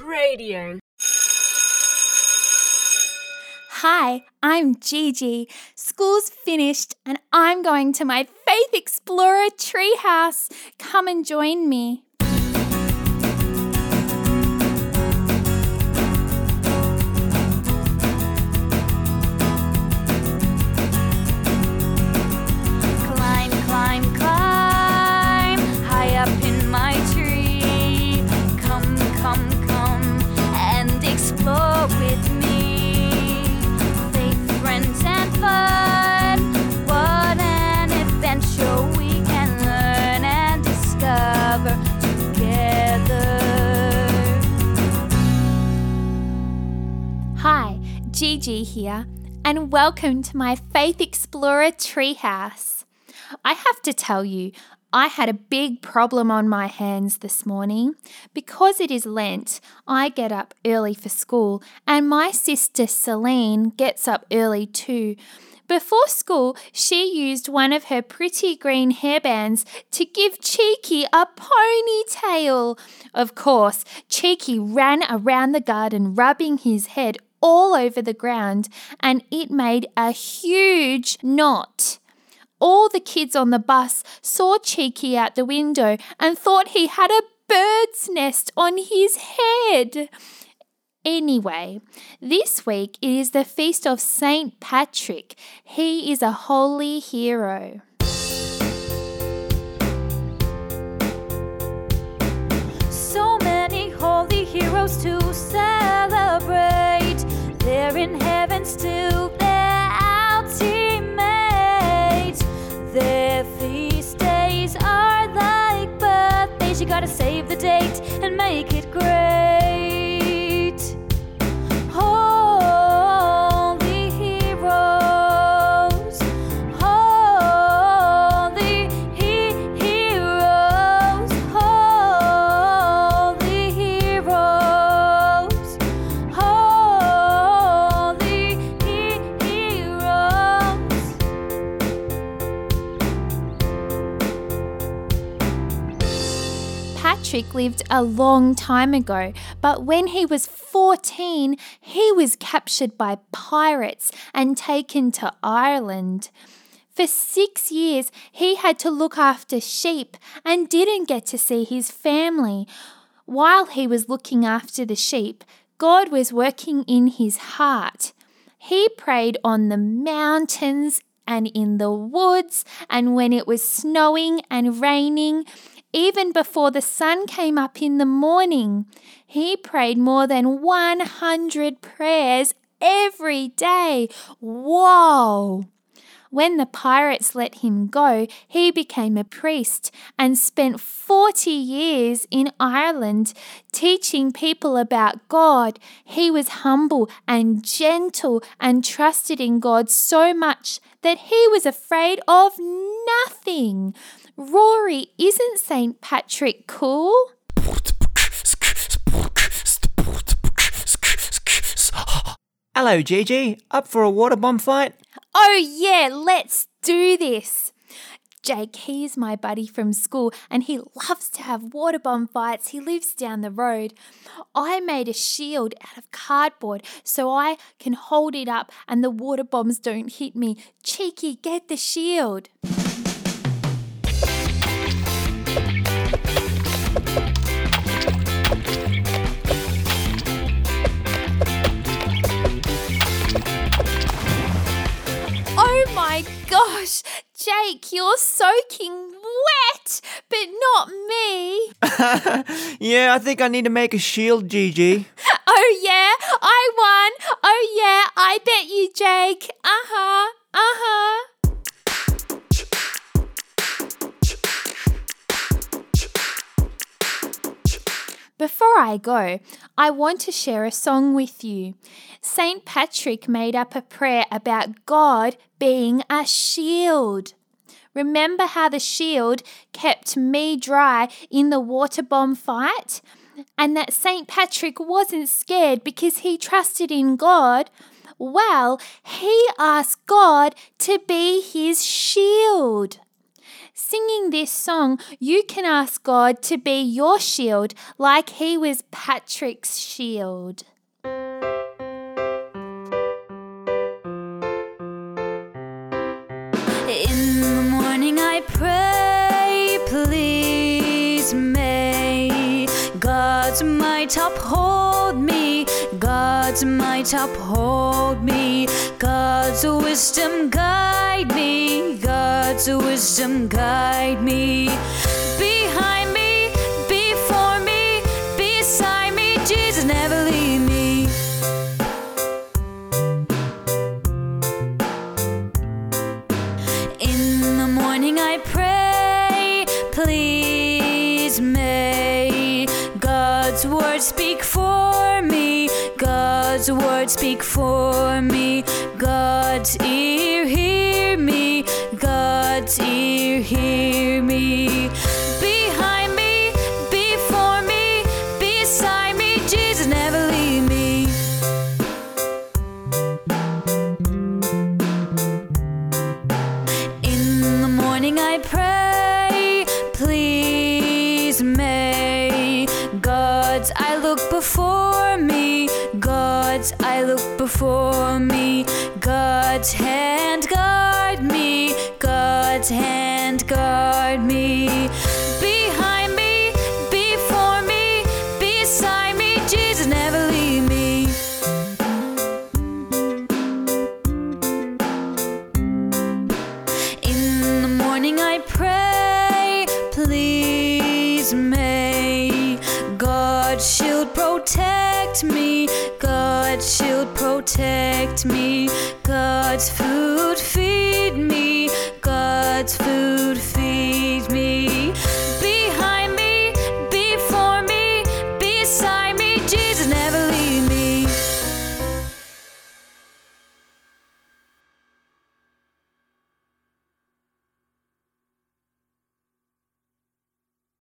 Radio. Hi, I'm Gigi. School's finished and I'm going to my Faith Explorer treehouse. Come and join me. Climb, climb, climb high up in my tree. Gigi here, and welcome to my Faith Explorer treehouse. I have to tell you, I had a big problem on my hands this morning. Because it is Lent, I get up early for school, and my sister Celine gets up early too. Before school, she used one of her pretty green hairbands to give Cheeky a ponytail. Of course, Cheeky ran around the garden rubbing his head all over the ground, and it made a huge knot. All the kids on the bus saw Cheeky out the window and thought he had a bird's nest on his head. Anyway, this week it is the feast of Saint Patrick. He is a holy hero. So many holy heroes to celebrate. Gotta save the date and make lived a long time ago, but when he was 14, he was captured by pirates and taken to Ireland. For six years, he had to look after sheep and didn't get to see his family. While he was looking after the sheep, God was working in his heart. He prayed on the mountains and in the woods, and when it was snowing and raining, even before the sun came up in the morning. He prayed more than 100 prayers every day. Whoa! When the pirates let him go, he became a priest and spent 40 years in Ireland teaching people about God. He was humble and gentle and trusted in God so much that he was afraid of nothing. Rory, isn't St. Patrick cool? Hello, Gigi. Up for a water bomb fight? Oh, yeah, let's do this. Jake, he's my buddy from school and he loves to have water bomb fights. He lives down the road. I made a shield out of cardboard so I can hold it up and the water bombs don't hit me. Cheeky, get the shield. Gosh, Jake, you're soaking wet, but not me. yeah, I think I need to make a shield, Gigi. Oh yeah, I won. Oh yeah, I bet you, Jake. Uh huh, uh huh. Before I go, I want to share a song with you. St. Patrick made up a prayer about God being a shield. Remember how the shield kept me dry in the water bomb fight? And that St. Patrick wasn't scared because he trusted in God? Well, he asked God to be his shield. Singing this song, you can ask God to be your shield like he was Patrick's shield. In the morning I pray, please may God's might uphold God's might uphold me, God's wisdom guide me, God's wisdom guide me. Behind me, before me, beside me, Jesus never leave me. In the morning I pray, please may God's word speak for God's word speak for me, God's ear Eye look before me, God's hand guard me, God's hand guard me. Behind me, before me, beside me, Jesus never leave me. In the morning I pray, please may God's shield protect me, protect me. God's food, feed me. God's food, feed me.